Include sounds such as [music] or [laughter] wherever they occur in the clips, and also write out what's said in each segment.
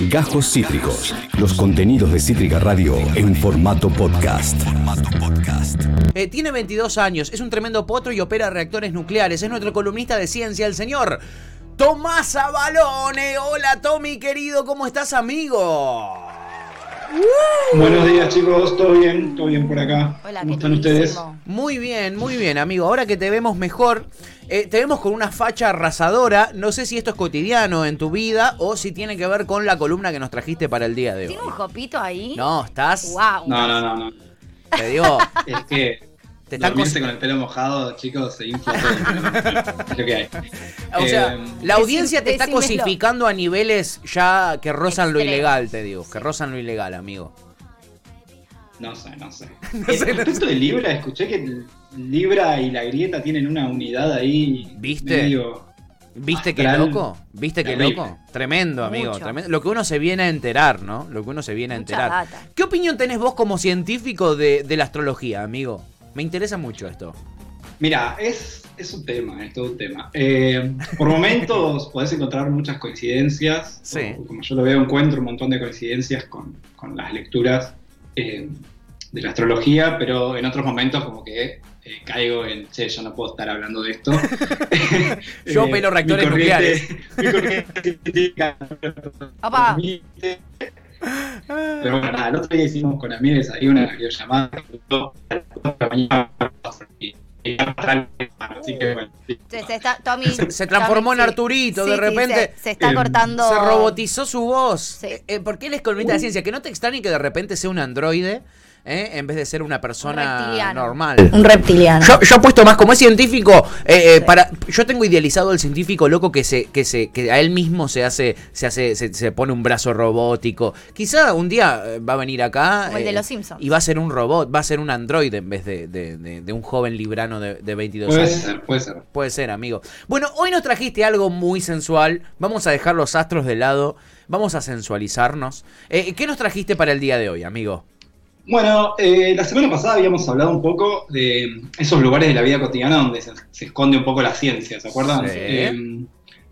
Gajos Cítricos. Los contenidos de Cítrica Radio en formato podcast. Eh, tiene 22 años, es un tremendo potro y opera reactores nucleares. Es nuestro columnista de ciencia, el señor Tomás Avalone. Hola Tommy, querido, ¿cómo estás, amigo? Buenos días chicos, ¿todo bien? ¿Todo bien por acá? Hola, ¿Cómo están ustedes? Muy bien, muy bien, amigo. Ahora que te vemos mejor, eh, te vemos con una facha arrasadora. No sé si esto es cotidiano en tu vida o si tiene que ver con la columna que nos trajiste para el día de hoy. ¿Tiene un jopito ahí? No, estás. Wow. No, no, no, no. Te digo, [laughs] Es que te están con el pelo mojado, chicos, se infla todo. [laughs] es lo que hay. O sea, Eh, la audiencia te está cosificando a niveles ya que rozan lo ilegal, te digo. Que rozan lo ilegal, amigo. No sé, no sé. [laughs] No sé, no respecto de Libra, escuché que Libra y la grieta tienen una unidad ahí. ¿Viste? medio- ¿Viste qué loco? ¿Viste qué loco? Tremendo, amigo. Tremendo. Lo que uno se viene a enterar, ¿no? Lo que uno se viene a Mucha enterar. data. ¿Qué opinión tenés vos como científico de, de la astrología, amigo? Me interesa mucho esto. Mira, es, es un tema, es todo un tema. Eh, por momentos [laughs] podés encontrar muchas coincidencias. Sí. o como yo lo veo, encuentro un montón de coincidencias con, con las lecturas eh, de la astrología, pero en otros momentos como que eh, caigo en, che, yo no puedo estar hablando de esto. [laughs] Yo [laughs] Eh, pelo reactores [laughs] permite. Pero bueno, nada, el otro día hicimos con amigos ahí una videollamada y así que bueno, sí. Se, se está, Tommy, Se, se transformó en Tommy. Arturito, Sí, de sí, repente. se, se está eh, cortando. Se robotizó su voz. Sí. Eh, eh, porque él es columnista de ciencia. Que no te extrañe que de repente sea un androide ¿eh? en vez de ser una persona reptiliano. normal. Un reptiliano. Yo, yo apuesto más, como es científico, eh, eh, para, yo tengo idealizado el científico loco que se, que se, que a él mismo se hace, se hace, se, se pone un brazo robótico. Quizá un día va a venir acá Como el de los Simpsons. y va a ser un robot, va a ser un androide en vez de, de- de- de un joven librano de, de 22 Puede años. ser, puede ser. Puede ser, amigo. Bueno, hoy nos trajiste algo muy sensual. Vamos a dejar los astros de lado. Vamos a sensualizarnos. Eh, ¿Qué nos trajiste para el día de hoy, amigo? Bueno, eh, la semana pasada habíamos hablado un poco de esos lugares de la vida cotidiana donde se, se esconde un poco la ciencia, ¿se acuerdan? Sí. Eh,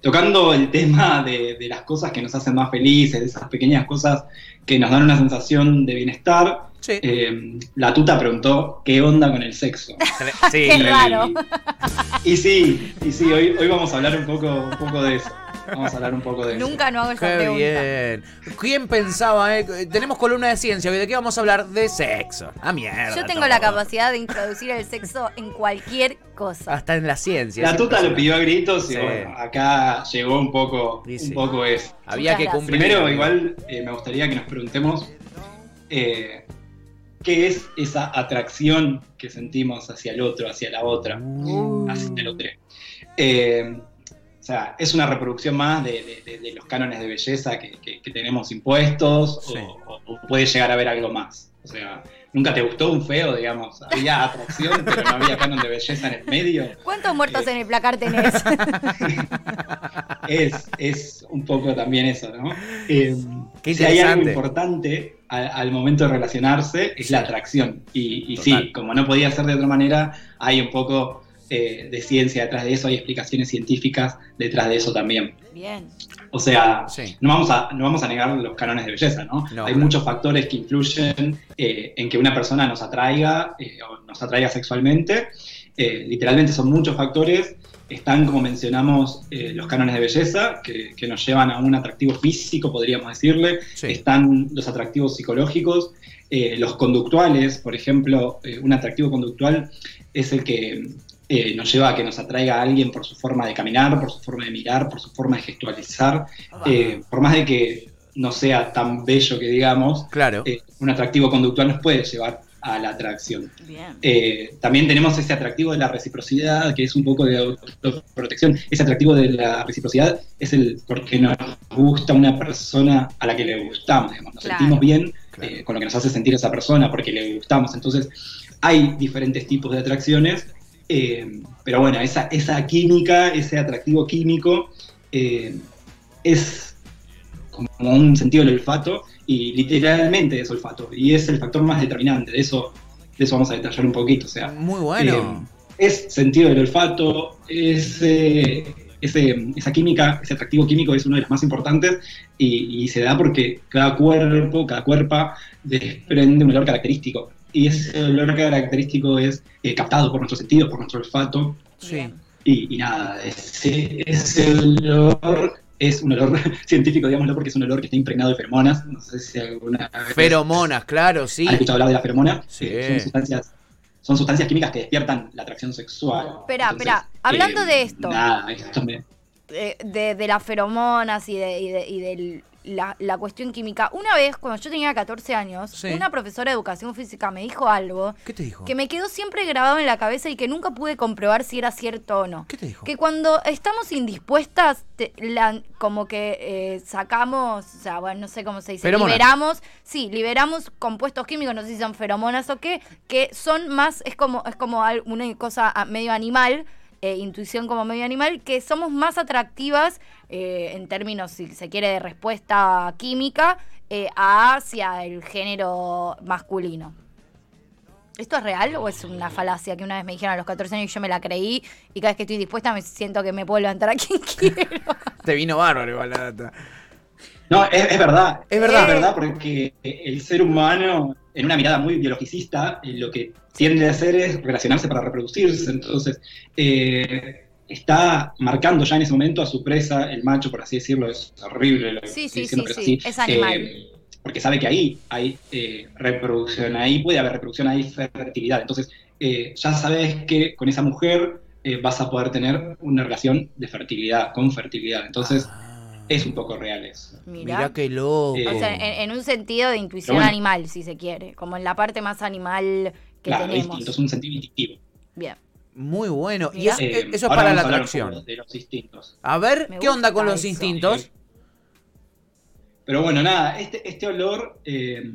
tocando el tema de, de las cosas que nos hacen más felices, de esas pequeñas cosas que nos dan una sensación de bienestar. Sí. eh, la tuta preguntó, ¿qué onda con el sexo? [laughs] Sí. Qué raro. Y sí, y sí, hoy, hoy vamos a hablar un poco, un poco de eso. Vamos a hablar un poco de eso. Nunca no hago esa Qué pregunta. bien. ¿Quién pensaba, eh? Tenemos columna de ciencia. ¿De qué vamos a hablar? De sexo. Ah, mierda. Yo tengo todo. la capacidad de introducir el sexo en cualquier cosa. Hasta en la ciencia. La tuta lo pidió a gritos y Sí. bueno, acá llegó un poco, Sí, sí. un poco eso. Había Muchas que gracias. cumplir. Primero, igual eh, me gustaría que nos preguntemos eh, qué es esa atracción que sentimos hacia el otro, hacia la otra, Uh. hacia el otro. Eh, o sea, es una reproducción más de, de- de- de los cánones de belleza que, que- que tenemos impuestos Sí. o, puede llegar a haber algo más. O sea, ¿nunca te gustó un feo, digamos? Había [laughs] atracción, pero no había canon de belleza en el medio. ¿Cuántos muertos en el placar tenés? [laughs] es, es un poco también eso, ¿no? Eh, Qué si hay algo importante al, al momento de relacionarse es la atracción. Y, y sí, como no podía ser de otra manera, hay un poco eh, de ciencia detrás de eso, hay explicaciones científicas detrás de eso también. Bien. O sea, Sí. no vamos a, no vamos a negar los cánones de belleza, ¿no? No, Hay claro. muchos factores que influyen eh, en que una persona nos atraiga eh, o nos atraiga sexualmente. Eh, literalmente son muchos factores. Están, como mencionamos, eh, los cánones de belleza, que, que nos llevan a un atractivo físico, podríamos decirle. Sí. Están los atractivos psicológicos, eh, los conductuales, por ejemplo, eh, un atractivo conductual es el que eh, nos lleva a que nos atraiga a alguien por su forma de caminar, por su forma de mirar, por su forma de gestualizar, eh, por más de que no sea tan bello que digamos, Claro. eh, un atractivo conductual nos puede llevar a la atracción. Bien. Eh, también tenemos ese atractivo de la reciprocidad, que es un poco de autoprotección. Ese atractivo de la reciprocidad es el porque nos gusta una persona a la que le gustamos, digamos. Nos Claro. sentimos bien Claro. eh, con lo que nos hace sentir esa persona porque le gustamos. Entonces, hay diferentes tipos de atracciones, eh, pero bueno, esa, esa química, ese atractivo químico, eh, es como un sentido del olfato y literalmente es olfato y es el factor más determinante de eso de eso vamos a detallar un poquito o sea Muy bueno. eh, es sentido del olfato es ese, esa química, ese atractivo químico es uno de los más importantes y, y se da porque cada cuerpo, cada cuerpo desprende un olor característico. Y ese olor característico es eh, captado por nuestros sentidos, por nuestro olfato. Sí. Y, y nada, ese, ese olor es un olor [laughs] científico, digámoslo, porque es un olor que está impregnado de feromonas. No sé si alguna vez Feromonas, claro, sí. ¿Has escuchado hablar de la feromona? Sí. Eh, Son sustancias, son sustancias químicas que despiertan la atracción sexual. Espera, espera, hablando eh, de esto. Nada, esto me, de, de- de las feromonas y de, y de, y del- la, la cuestión química. Una vez, cuando yo tenía 14 años, Sí. una profesora de educación física me dijo algo ¿Qué te dijo? que me quedó siempre grabado en la cabeza y que nunca pude comprobar si era cierto o no. ¿Qué te dijo? Que cuando estamos indispuestas, te- la- como que eh, sacamos, o sea, bueno, no sé cómo se dice, Feromonas. liberamos, sí, liberamos compuestos químicos, no sé si son feromonas o qué, que son más, es como, es como una cosa a- medio animal, eh, intuición como medio animal, que somos más atractivas eh, en términos, si se quiere, de respuesta química eh, hacia el género masculino. ¿Esto es real o es una falacia que una vez me dijeron a los 14 años y yo me la creí y cada vez que estoy dispuesta me siento que me puedo levantar a quien [laughs] quiero? Te vino bárbaro igual la data. No, es, es verdad. Es verdad. Es verdad porque el ser humano, en una mirada muy biologicista, eh, lo que tiende a hacer es relacionarse para reproducirse. Entonces, eh, está marcando ya en ese momento a su presa, el macho, por así decirlo, es horrible lo que Sí, sí, diciendo, sí, pero sí, así, es animal. eh, porque sabe que ahí hay eh, reproducción, ahí puede haber reproducción, hay fertilidad. Entonces, eh, ya sabes que con esa mujer eh, vas a poder tener una relación de fertilidad, con fertilidad. Entonces, Ah. Es un poco real eso. Mirá. Mirá qué loco. Eh, O sea, en, en un sentido de intuición bueno. animal, si se quiere, como en la parte más animal que Claro, tenemos. distinto, es un sentido instintivo. Bien. Muy bueno. Y es- Eh, eso es para la atracción. De los instintos. A ver, Me ¿qué onda con los instintos? Pero bueno, nada, este, este olor eh,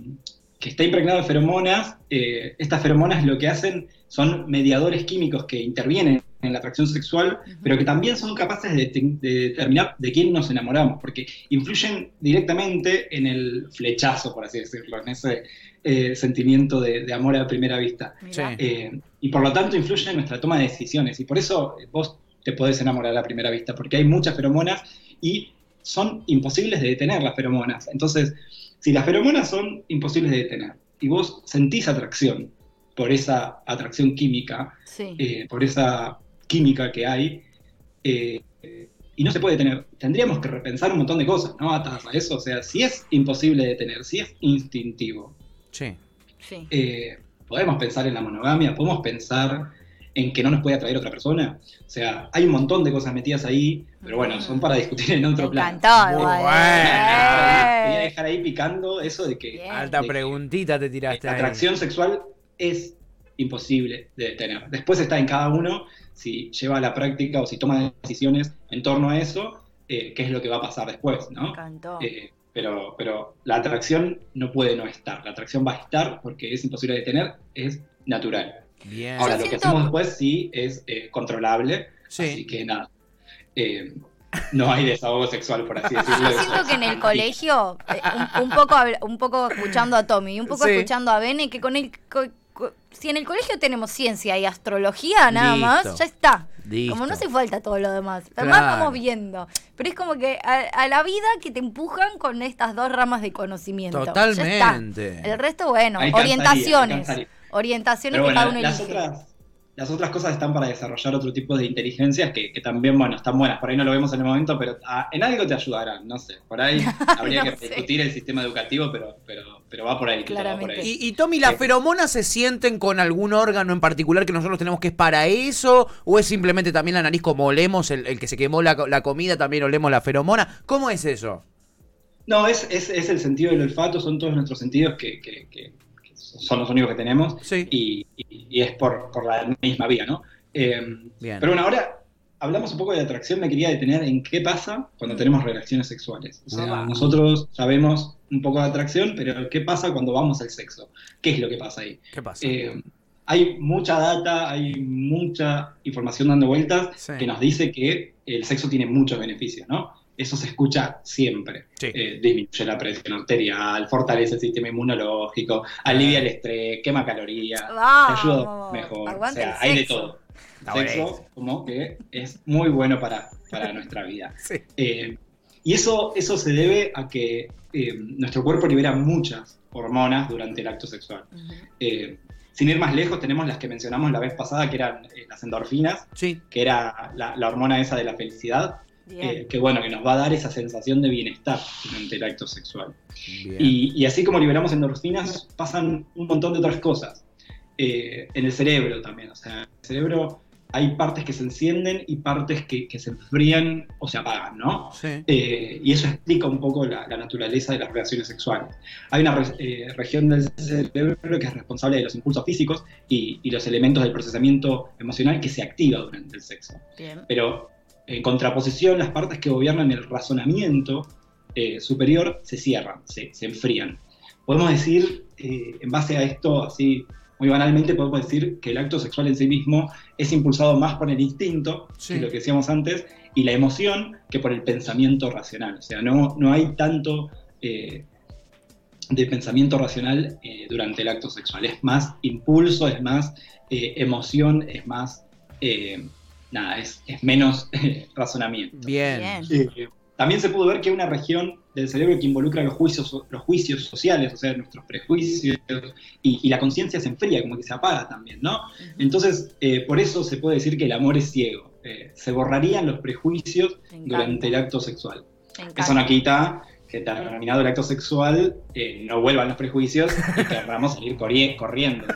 que está impregnado de feromonas, eh, estas feromonas lo que hacen son mediadores químicos que intervienen en la atracción sexual, pero que también son capaces de, de- de determinar de quién nos enamoramos, porque influyen directamente en el flechazo, por así decirlo, en ese eh, sentimiento de, de amor a primera vista. Sí. Eh, y por lo tanto influye en nuestra toma de decisiones. Y por eso vos te podés enamorar a primera vista, porque hay muchas feromonas y son imposibles de detener las feromonas. Entonces, si las feromonas son imposibles de detener y vos sentís atracción por esa atracción química, Sí. eh, por esa química que hay, eh, y no se puede detener, tendríamos que repensar un montón de cosas, ¿no? Atadas a eso. O sea, si es imposible de detener, si es instintivo, Sí. sí. eh, podemos pensar en la monogamia, podemos pensar en que no nos puede atraer otra persona. O sea, hay un montón de cosas metidas ahí, pero bueno, son para discutir en otro plano. encantó. Quería Eh. dejar ahí picando eso de que Bien. Alta de que preguntita te tiraste la ahí. atracción sexual es imposible de detener. Después está en cada uno si lleva a la práctica o si toma decisiones en torno a eso, eh, qué es lo que va a pasar después, Me ¿no? encantó. Eh, pero, pero la atracción no puede no estar. La atracción va a estar porque es imposible de detener, es natural. Bien. Ahora, Yo lo que hacemos después sí es eh, controlable, así Sí. que nada. Eh, no hay desahogo sexual, por así decirlo. [laughs] Yo siento que en el colegio, un, un poco, un poco escuchando a Tommy y un poco Sí. escuchando a Bene, que con el. Si en el colegio tenemos ciencia y astrología nada Listo. más, ya está. Listo. Como no hace falta todo lo demás. Lo demás Claro. vamos viendo. Pero es como que a, a la vida que te empujan con estas dos ramas de conocimiento. Ya está. Totalmente. El resto, bueno, orientaciones. Orientaciones que cada uno las elige. otras, las otras cosas están para desarrollar otro tipo de inteligencias que, que también, bueno, están buenas. Por ahí no lo vemos en el momento, pero ah, en algo te ayudarán, no sé. Por ahí [laughs] habría No que sé. discutir el sistema educativo, pero, pero, pero va por ahí. todo va por Claramente. ahí. Y, y Tommy, ¿las Sí. feromonas se sienten con algún órgano en particular que nosotros tenemos que es para eso? ¿O es simplemente también la nariz como olemos, el, el que se quemó la, la comida, también olemos la feromona? ¿Cómo es eso? No, es, es, es el sentido del olfato, son todos nuestros sentidos que, que- que- que son los únicos que tenemos Sí. y, y- y es por, por la misma vía, ¿no? Eh. Pero bueno, ahora hablamos un poco de atracción, me quería detener en qué pasa cuando tenemos relaciones sexuales. O sea, Ah. nosotros sabemos un poco de atracción, pero ¿qué pasa cuando vamos al sexo? ¿Qué es lo que pasa ahí? ¿Qué pasa? Eh, hay mucha data, hay mucha información dando vueltas Sí. que nos dice que el sexo tiene muchos beneficios, ¿no? Eso se escucha siempre. Sí. Eh, disminuye la presión arterial, fortalece el sistema inmunológico, alivia el estrés, quema calorías, ayuda mejor. O sea, el hay de todo. Está sexo como que es muy bueno para, para [laughs] nuestra vida. Sí. Eh, y eso, eso se debe a que eh, nuestro cuerpo libera muchas hormonas durante el acto sexual. Eh, sin ir más lejos, tenemos las que mencionamos la vez pasada, que eran eh, las endorfinas, Sí. que era la, la hormona esa de la felicidad. Eh, que bueno, que nos va a dar esa sensación de bienestar durante el acto sexual. Y, y así como liberamos endorfinas, pasan un montón de otras cosas. Eh, en el cerebro también, o sea, en el cerebro hay partes que se encienden y partes que, que se enfrían o se apagan, ¿no? Sí. Eh, y eso explica un poco la, la naturaleza de las relaciones sexuales. Hay una re- eh, región del cerebro que es responsable de los impulsos físicos y, y los elementos del procesamiento emocional que se activa durante el sexo. Bien. Pero en contraposición, las partes que gobiernan el razonamiento eh, superior se cierran, se, se enfrían. Podemos decir, eh, en base a esto, así muy banalmente, podemos decir que el acto sexual en sí mismo es impulsado más por el instinto, Sí. que lo que decíamos antes, y la emoción que por el pensamiento racional. O sea, no, no hay tanto eh, de pensamiento racional eh, durante el acto sexual. Es más impulso, es más eh, emoción, es más... eh, nada, es, es menos eh, razonamiento. Bien. Bien. Eh, también se pudo ver que hay una región del cerebro que involucra los juicios, los juicios sociales, o sea, nuestros prejuicios, y, y la conciencia se enfría, como que se apaga también, ¿no? Entonces, eh, por eso se puede decir que el amor es ciego. Eh, se borrarían los prejuicios durante el acto sexual. Eso no quita que terminado el acto sexual eh, no vuelvan los prejuicios y querramos salir corrie- corriendo. [laughs]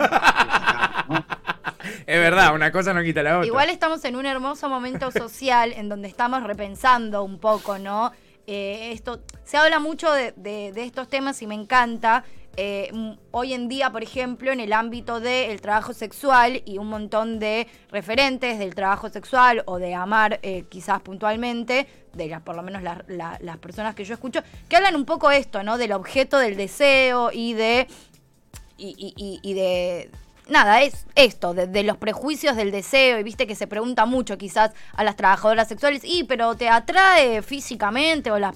Es verdad, una cosa no quita la otra. Igual estamos en un hermoso momento social en donde estamos repensando un poco, ¿no? Eh, esto, se habla mucho de, estos temas y me encanta. Eh, m- hoy en día, por ejemplo, en el ámbito del trabajo sexual y un montón de referentes del trabajo sexual o de amar eh, quizás puntualmente, de las, por lo menos la- la- las personas que yo escucho, que hablan un poco esto, ¿no? Del objeto del deseo y de y de. Nada, es esto, de, los prejuicios del deseo, y viste que se pregunta mucho quizás a las trabajadoras sexuales, y pero te atrae físicamente o las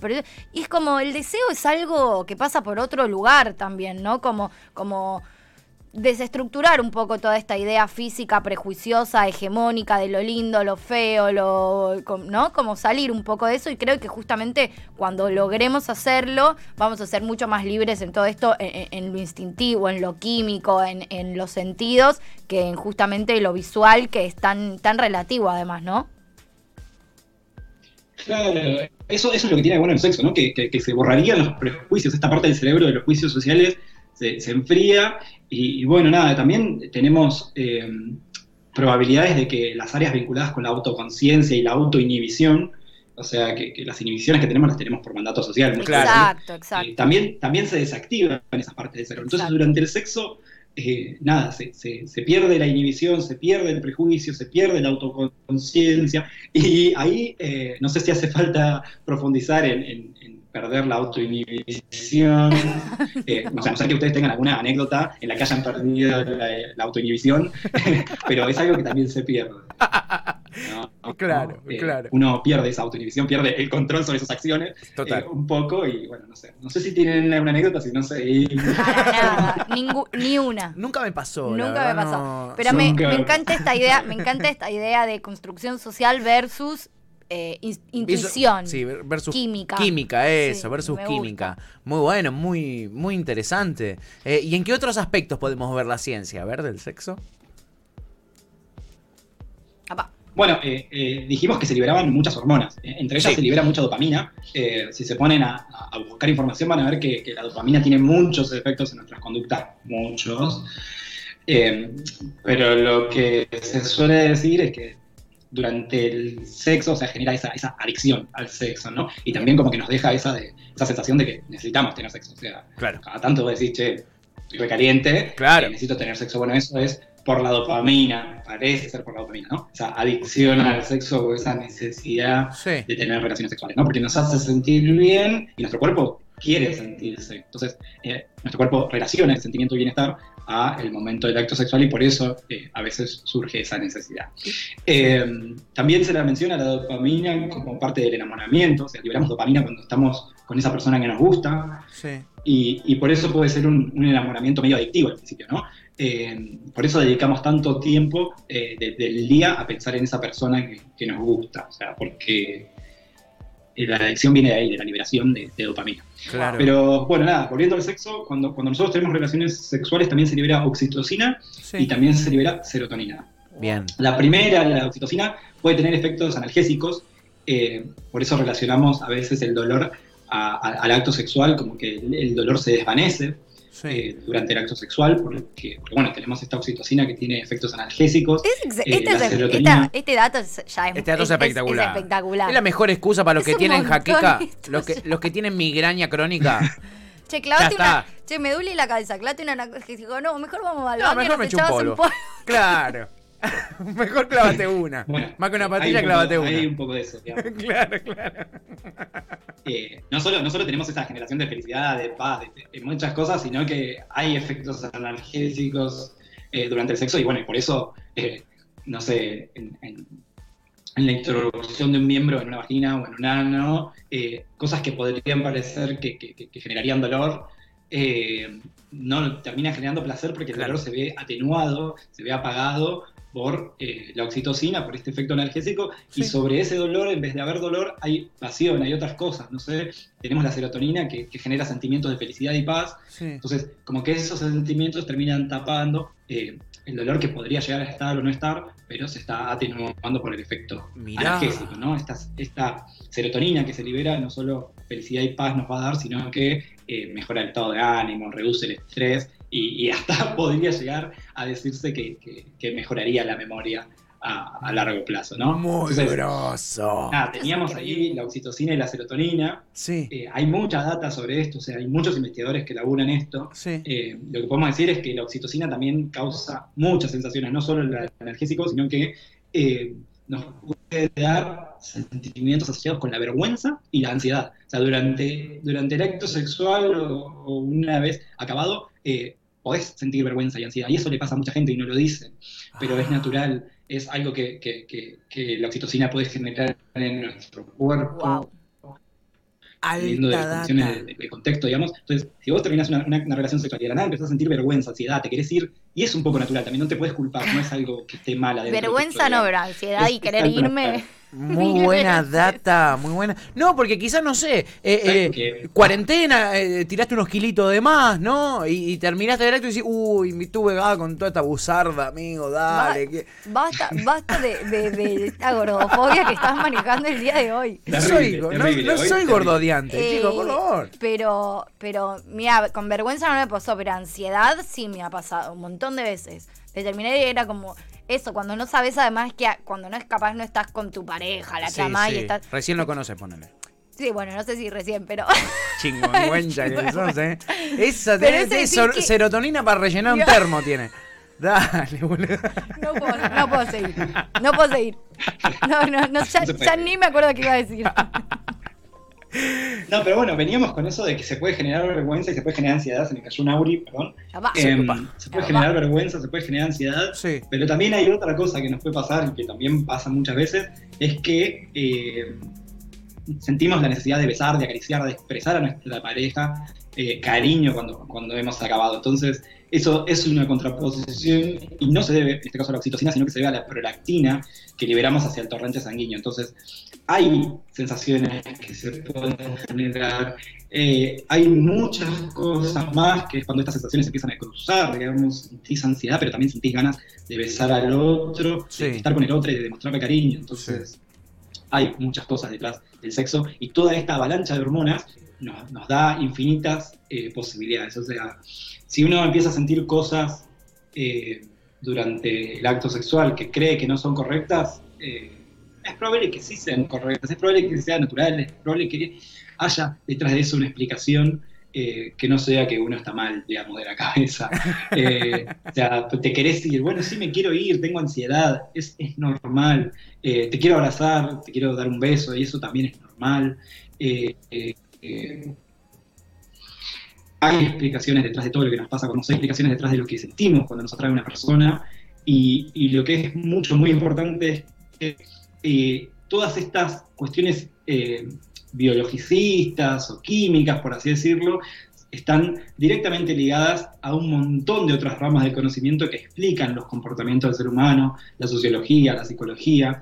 Y es como, el deseo es algo que pasa por otro lugar también, ¿no? Como, como desestructurar un poco toda esta idea física prejuiciosa, hegemónica de lo lindo, lo feo, lo, ¿no? Como salir un poco de eso y creo que justamente cuando logremos hacerlo vamos a ser mucho más libres en todo esto, en, en- en lo instintivo, en lo químico, en, en los sentidos, que en justamente lo visual que es tan, tan relativo además, ¿no? Claro, eso, eso es lo que tiene bueno el sexo, ¿no? Que- que se borrarían los prejuicios, esta parte del cerebro de los juicios sociales se, se enfría y, y bueno, nada, también tenemos eh, probabilidades de que las áreas vinculadas con la autoconciencia y la autoinhibición, o sea, que, que las inhibiciones que tenemos las tenemos por mandato social. muchas Claro. Exacto, exacto. eh, también, también se desactivan esas partes del cerebro. Entonces, Exacto. durante el sexo, eh, nada, se, se- se pierde la inhibición, se pierde el prejuicio, se pierde la autoconciencia. Y ahí eh, no sé si hace falta profundizar en, en- en perder la autoinhibición. [laughs] Eh, o sea, no sé que ustedes tengan alguna anécdota en la que hayan perdido la, la autoinhibición, [laughs] pero es algo que también se pierde. ¿no? [laughs] Claro, Eh, claro. Uno pierde esa autoinhibición, pierde el control sobre sus acciones Total. eh, un poco y bueno, no sé. No sé si tienen alguna anécdota, si no sé. y- nada, ningú- ni una. Nunca me pasó. Nunca me pasó. no- Pero me, Nunca me me encanta esta idea, me encanta esta idea de construcción social versus eh, in- Eso- intuición. Sí, versus Química. Química, eso, Sí, versus química. gusta. Muy bueno, muy, muy interesante. Eh, ¿Y en qué otros aspectos podemos ver la ciencia, a ver, del sexo? Apá. Bueno, eh, eh, dijimos que se liberaban muchas hormonas. Eh, entre ellas Sí. se libera mucha dopamina. Eh, si se ponen a, a buscar información van a ver que, que la dopamina tiene muchos efectos en nuestras conductas. Muchos. Eh, pero lo que se suele decir es que durante el sexo se genera esa, esa adicción al sexo, ¿no? Y también como que nos deja esa, de, esa sensación de que necesitamos tener sexo. O sea, Claro. cada tanto vos decís, che, estoy recaliente, Claro. eh, necesito tener sexo. Bueno, eso es por la dopamina, parece ser por la dopamina, ¿no? Esa adicción al sexo o esa necesidad Sí. de tener relaciones sexuales, ¿no? Porque nos hace sentir bien y nuestro cuerpo quiere sentirse. Entonces, eh, nuestro cuerpo relaciona el sentimiento de bienestar a el momento del acto sexual y por eso eh, a veces surge esa necesidad. Eh, también se la menciona la dopamina como parte del enamoramiento, o sea, liberamos dopamina cuando estamos con esa persona que nos gusta. Sí. Y, y por eso puede ser un, un enamoramiento medio adictivo al principio, ¿no? Eh, por eso dedicamos tanto tiempo eh, de- del día a pensar en esa persona que, que nos gusta, o sea, porque la adicción viene de ahí, de la liberación de, de dopamina. Claro. Pero bueno, nada, volviendo al sexo, cuando, cuando nosotros tenemos relaciones sexuales también se libera oxitocina Sí. y también se libera serotonina. Bien. La primera, la oxitocina, puede tener efectos analgésicos, eh, por eso relacionamos a veces el dolor a- a- al acto sexual, como que el, el dolor se desvanece Sí. eh, durante el acto sexual, porque, porque, bueno, tenemos esta oxitocina que tiene efectos analgésicos. Es Eh, este, es- esta- este dato es- ya es, Este dato es espectacular. Es, espectacular. Es la mejor excusa para los Es que tienen jaqueca, [laughs] los que, los que tienen migraña crónica. [laughs] Che, clavate una. Che, me duele la cabeza, clavate una analgésico. No, mejor vamos al No, baño, mejor nos me echo un polvo. Claro. [laughs] [laughs] mejor clávate una. Bueno, Más que una patilla, un clávate poco- Hay una. un poco de eso, digamos. [laughs] Claro, claro. Eh, no, solo, no solo tenemos esa generación de felicidad, de paz, de, de muchas cosas, sino que hay efectos analgésicos eh, durante el sexo y bueno, y por eso, eh, no sé, en, en- en la introducción de un miembro en una vagina o en un ano, cosas que podrían parecer que, que- que- que generarían dolor, eh, no termina generando placer porque el Claro. dolor se ve atenuado, se ve apagado por eh, la oxitocina, por este efecto analgésico, Sí. y sobre ese dolor, en vez de haber dolor, hay pasión, hay otras cosas, no sé, tenemos la serotonina que, que genera sentimientos de felicidad y paz, Sí. entonces como que esos sentimientos terminan tapando eh, el dolor que podría llegar a estar o no estar, pero se está atenuando por el efecto Mirá. analgésico, ¿no? Esta, esta serotonina que se libera no solo felicidad y paz nos va a dar, sino que eh, mejora el estado de ánimo, reduce el estrés y, y hasta [laughs] podría llegar a decirse que, que- que mejoraría la memoria a, a largo plazo, ¿no? Muy Entonces, grosso. nada, teníamos ahí la oxitocina y la serotonina. Sí. Eh, hay mucha data sobre esto, o sea, hay muchos investigadores que laburan esto. Sí. Eh, lo que podemos decir es que la oxitocina también causa muchas sensaciones, no solo el analgésico, sino que eh, nos puede dar sentimientos asociados con la vergüenza y la ansiedad. O sea, durante, durante el acto sexual o, o una vez acabado, eh, podés sentir vergüenza y ansiedad. Y eso le pasa a mucha gente y no lo dicen, pero Ah. es natural, es algo que, que- que- que la oxitocina puede generar en nuestro cuerpo. Wow. dependiendo de las condiciones de, de- de contexto, digamos. Entonces, si vos terminás una, una- una relación sexual y de la nada empezás a sentir vergüenza, ansiedad, te querés ir, y es un poco natural, también no te puedes culpar, no es algo que esté mal. Vergüenza no, pero ansiedad Es- y querer irme. natural. Muy buena data, muy buena. No, porque quizás, no sé, eh, ¿Sabes eh, cuarentena, eh, tiraste unos kilitos de más, ¿no? Y, y terminaste el acto y decís, uy, me tuve ah, con toda esta buzarda, amigo, dale. Que- Basta, basta de, de- de esta gordofobia que estás manejando el día de hoy. Terrible, soy, no- terrible, no hoy soy terrible. gordodiante, Eh, chicos, por favor. Pero, pero, mira, con vergüenza no me pasó, pero ansiedad sí me ha pasado un montón de veces. De terminar y era como eso, cuando no sabes además que cuando no es capaz no estás con tu pareja, la Sí, y estás. Recién lo conoces, ponele. Sí, bueno, no sé si recién, pero. [laughs] Chingüengüencha que sos, ¿eh? Esa tiene, que- serotonina para rellenar un termo, tiene. Dale, boludo. No puedo, no puedo seguir. No puedo seguir. No, no, no, ya, ya ni me acuerdo qué iba a decir. [laughs] No, pero bueno, veníamos con eso de que se puede generar vergüenza y se puede generar ansiedad, se me cayó un Auri, perdón. Em, se puede generar vergüenza, se puede generar ansiedad, Sí. Pero también hay otra cosa que nos puede pasar y que también pasa muchas veces, es que eh, sentimos la necesidad de besar, de acariciar, de expresar a nuestra pareja eh, cariño cuando, cuando hemos acabado. Entonces, eso es una contraposición y no se debe, en este caso a la oxitocina, sino que se debe a la prolactina que liberamos hacia el torrente sanguíneo. Entonces, hay sensaciones que se pueden generar, eh, hay muchas cosas más que es cuando estas sensaciones empiezan a cruzar, digamos, sentís ansiedad, pero también sentís ganas de besar al otro, Sí. de estar con el otro y de demostrarle cariño. Entonces, hay muchas cosas detrás del sexo y toda esta avalancha de hormonas nos, nos da infinitas eh, posibilidades. O sea, si uno empieza a sentir cosas eh, durante el acto sexual que cree que no son correctas, eh, es probable que sí sean correctas, es probable que sean naturales, es probable que haya detrás de eso una explicación eh, que no sea que uno está mal, digamos, de la cabeza. [laughs] Eh, o sea, te querés ir, bueno, sí me quiero ir, tengo ansiedad, es, es normal. Eh, te quiero abrazar, te quiero dar un beso, y eso también es normal. Eh, hay explicaciones detrás de todo lo que nos pasa, cuando hay explicaciones detrás de lo que sentimos cuando nos atrae una persona, y, y lo que es mucho, muy importante es que eh, todas estas cuestiones eh, biologicistas o químicas, por así decirlo, están directamente ligadas a un montón de otras ramas del conocimiento que explican los comportamientos del ser humano, la sociología, la psicología,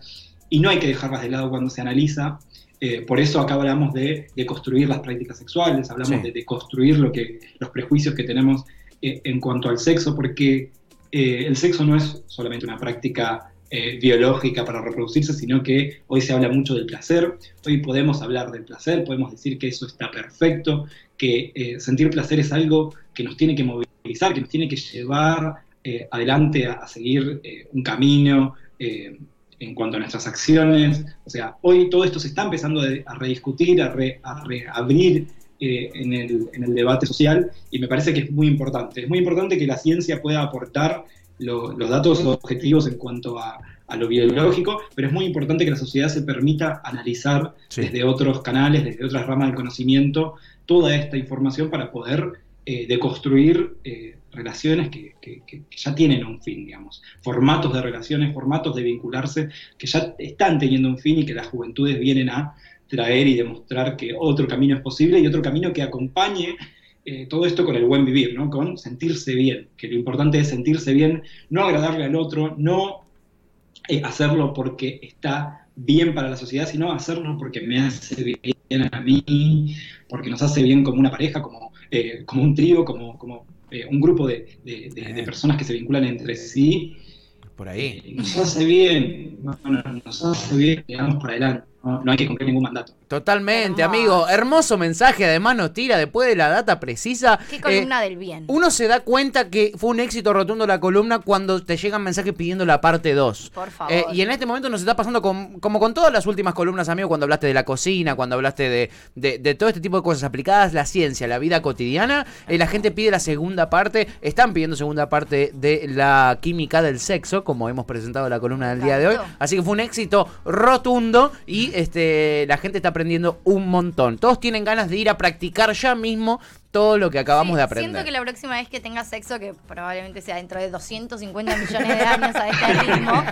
y no hay que dejarlas de lado cuando se analiza. Eh, por eso acá hablamos de, de, construir las prácticas sexuales, hablamos Sí. de, de construir lo que, los prejuicios que tenemos eh, en cuanto al sexo, porque eh, el sexo no es solamente una práctica biológica para reproducirse, sino que hoy se habla mucho del placer, hoy podemos hablar del placer, podemos decir que eso está perfecto, que sentir placer es algo que nos tiene que movilizar, que nos tiene que llevar adelante a, a seguir un camino en cuanto a nuestras acciones. O sea, hoy todo esto se está empezando a, rediscutir, a, re- a reabrir eh, en, el, en el debate social y me parece que es muy importante. Es muy importante que la ciencia pueda aportar lo- los datos objetivos en cuanto a, a lo biológico, pero es muy importante que la sociedad se permita analizar Sí. desde otros canales, desde otras ramas del conocimiento, toda esta información para poder eh, deconstruir eh, relaciones que, ya tienen un fin, digamos, formatos de relaciones, formatos de vincularse que ya están teniendo un fin y que las juventudes vienen a traer y demostrar que otro camino es posible y otro camino que acompañe eh, todo esto con el buen vivir, ¿no? con sentirse bien, que lo importante es sentirse bien, no agradarle al otro, no eh, hacerlo porque está bien para la sociedad, sino hacerlo porque me hace bien a mí, porque nos hace bien como una pareja, como, eh, como un trío, como, como eh, un grupo de, de- de- de Eh. personas que se vinculan entre sí. Por ahí. Eh, nos hace bien, no, no, nos hace bien, digamos, para adelante. No, no hay que cumplir ningún mandato. Totalmente, Hermoso. amigo. Hermoso mensaje. Además, nos tira después de la data precisa. Qué Eh, columna del bien. uno se da cuenta que fue un éxito rotundo la columna cuando te llegan mensajes pidiendo la parte 2. Por favor. Eh, y en este momento nos está pasando con- como con todas las últimas columnas, amigo, cuando hablaste de la cocina, cuando hablaste de, de- de todo este tipo de cosas aplicadas, la ciencia, la vida cotidiana, eh, la gente pide la segunda parte, están pidiendo segunda parte de la química del sexo, como hemos presentado la columna del día de hoy. Así que fue un éxito rotundo y este la gente está aprendiendo un montón. Todos tienen ganas de ir a practicar ya mismo todo lo que acabamos Sí, de aprender. Siento que la próxima vez que tenga sexo, que probablemente sea dentro de 250 millones de años a este ritmo,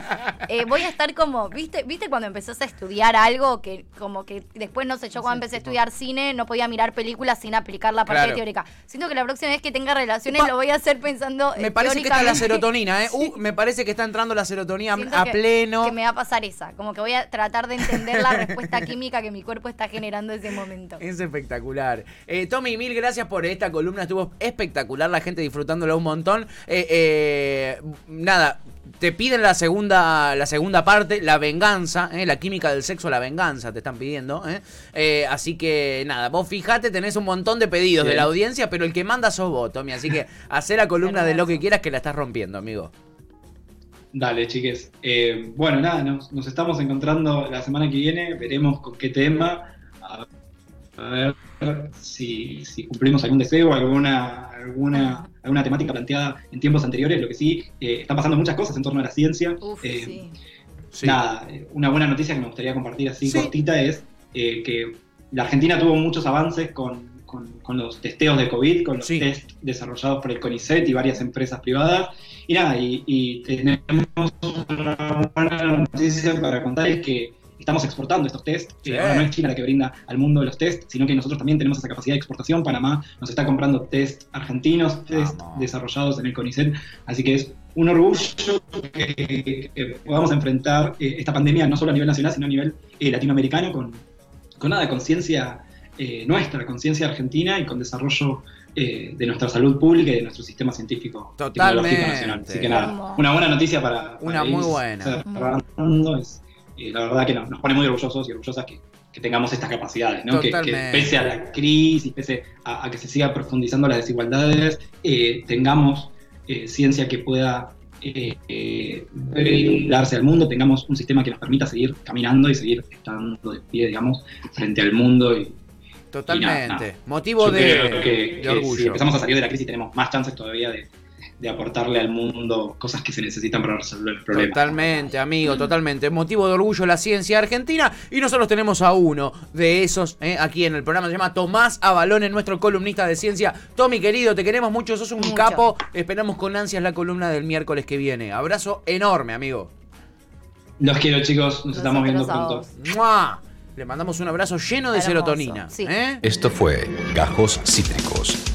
eh, voy a estar como, ¿viste, ¿viste cuando empezás a estudiar algo que como que después, no sé, yo cuando empecé a estudiar cine no podía mirar películas sin aplicar la parte Claro. teórica? Siento que la próxima vez que tenga relaciones Pa- lo voy a hacer pensando Me parece que está la serotonina, ¿eh? [laughs] Uh, me parece que está entrando la serotonina Siento a que- pleno. Que me va a pasar esa, como que voy a tratar de entender la respuesta química que mi cuerpo está generando en ese momento. Es espectacular. Eh, Tommy, mil gracias por esta columna. Estuvo espectacular, la gente disfrutándola un montón. Eh, eh, nada, te piden la segunda, la segunda parte, la venganza, eh, la química del sexo, la venganza, te están pidiendo. eh. Eh, así que nada, vos fijate, tenés un montón de pedidos de la audiencia, pero el que manda sos vos, Tommy. Así que hacé la columna de lo que quieras que la estás rompiendo, amigo. Dale, chiques. Eh, bueno, nada, nos, nos estamos encontrando la semana que viene, veremos con qué tema. A, a ver si, si cumplimos algún deseo, alguna, alguna, alguna temática planteada en tiempos anteriores. Lo que sí, eh, están pasando muchas cosas en torno a la ciencia. Uf, Eh, sí. Nada, eh, una buena noticia que me gustaría compartir así Sí. cortita es eh, que la Argentina tuvo muchos avances con, con- con los testeos de COVID, con los Sí. test desarrollados por el CONICET y varias empresas privadas. Y nada, y, y tenemos una buena noticia para contarles que estamos exportando estos test. Sí. Eh, ahora no es China la que brinda al mundo los test, sino que nosotros también tenemos esa capacidad de exportación. Panamá nos está comprando test argentinos, test Vamos. desarrollados en el CONICET. Así que es un orgullo que, que podamos enfrentar eh, esta pandemia no solo a nivel nacional, sino a nivel eh, latinoamericano con, con nada, conciencia eh, nuestra, conciencia argentina y con desarrollo eh, de nuestra salud pública y de nuestro sistema científico Totalmente. tecnológico nacional. Así que nada, una buena noticia para, Una para muy buena. cerrando es, eh, la verdad que nos, nos pone muy orgullosos y orgullosas que, que tengamos estas capacidades, ¿no? Que, pese a la crisis, pese a, a que se siga profundizando las desigualdades, eh, tengamos eh, ciencia que pueda eh, eh, al mundo, tengamos un sistema que nos permita seguir caminando y seguir estando de pie, digamos, frente al mundo. Y, Totalmente. Y nada, nada. Motivo yo de, creo que, de orgullo. si empezamos a salir de la crisis tenemos más chances todavía de, de aportarle al mundo cosas que se necesitan para resolver el problema. Totalmente, amigo, totalmente. Motivo de orgullo la ciencia argentina. Y nosotros tenemos a uno de esos eh, aquí en el programa. Se llama Tomás Avalón, nuestro columnista de ciencia. Tommy, querido, te queremos mucho. Sos un Mucho. capo. Esperamos con ansias la columna del miércoles que viene. Abrazo enorme, amigo. Los quiero chicos, nos estamos viendo vos. ¡Mua! Le mandamos un abrazo lleno de Hermoso, serotonina. sí. ¿eh? Esto fue Gajos Cítricos.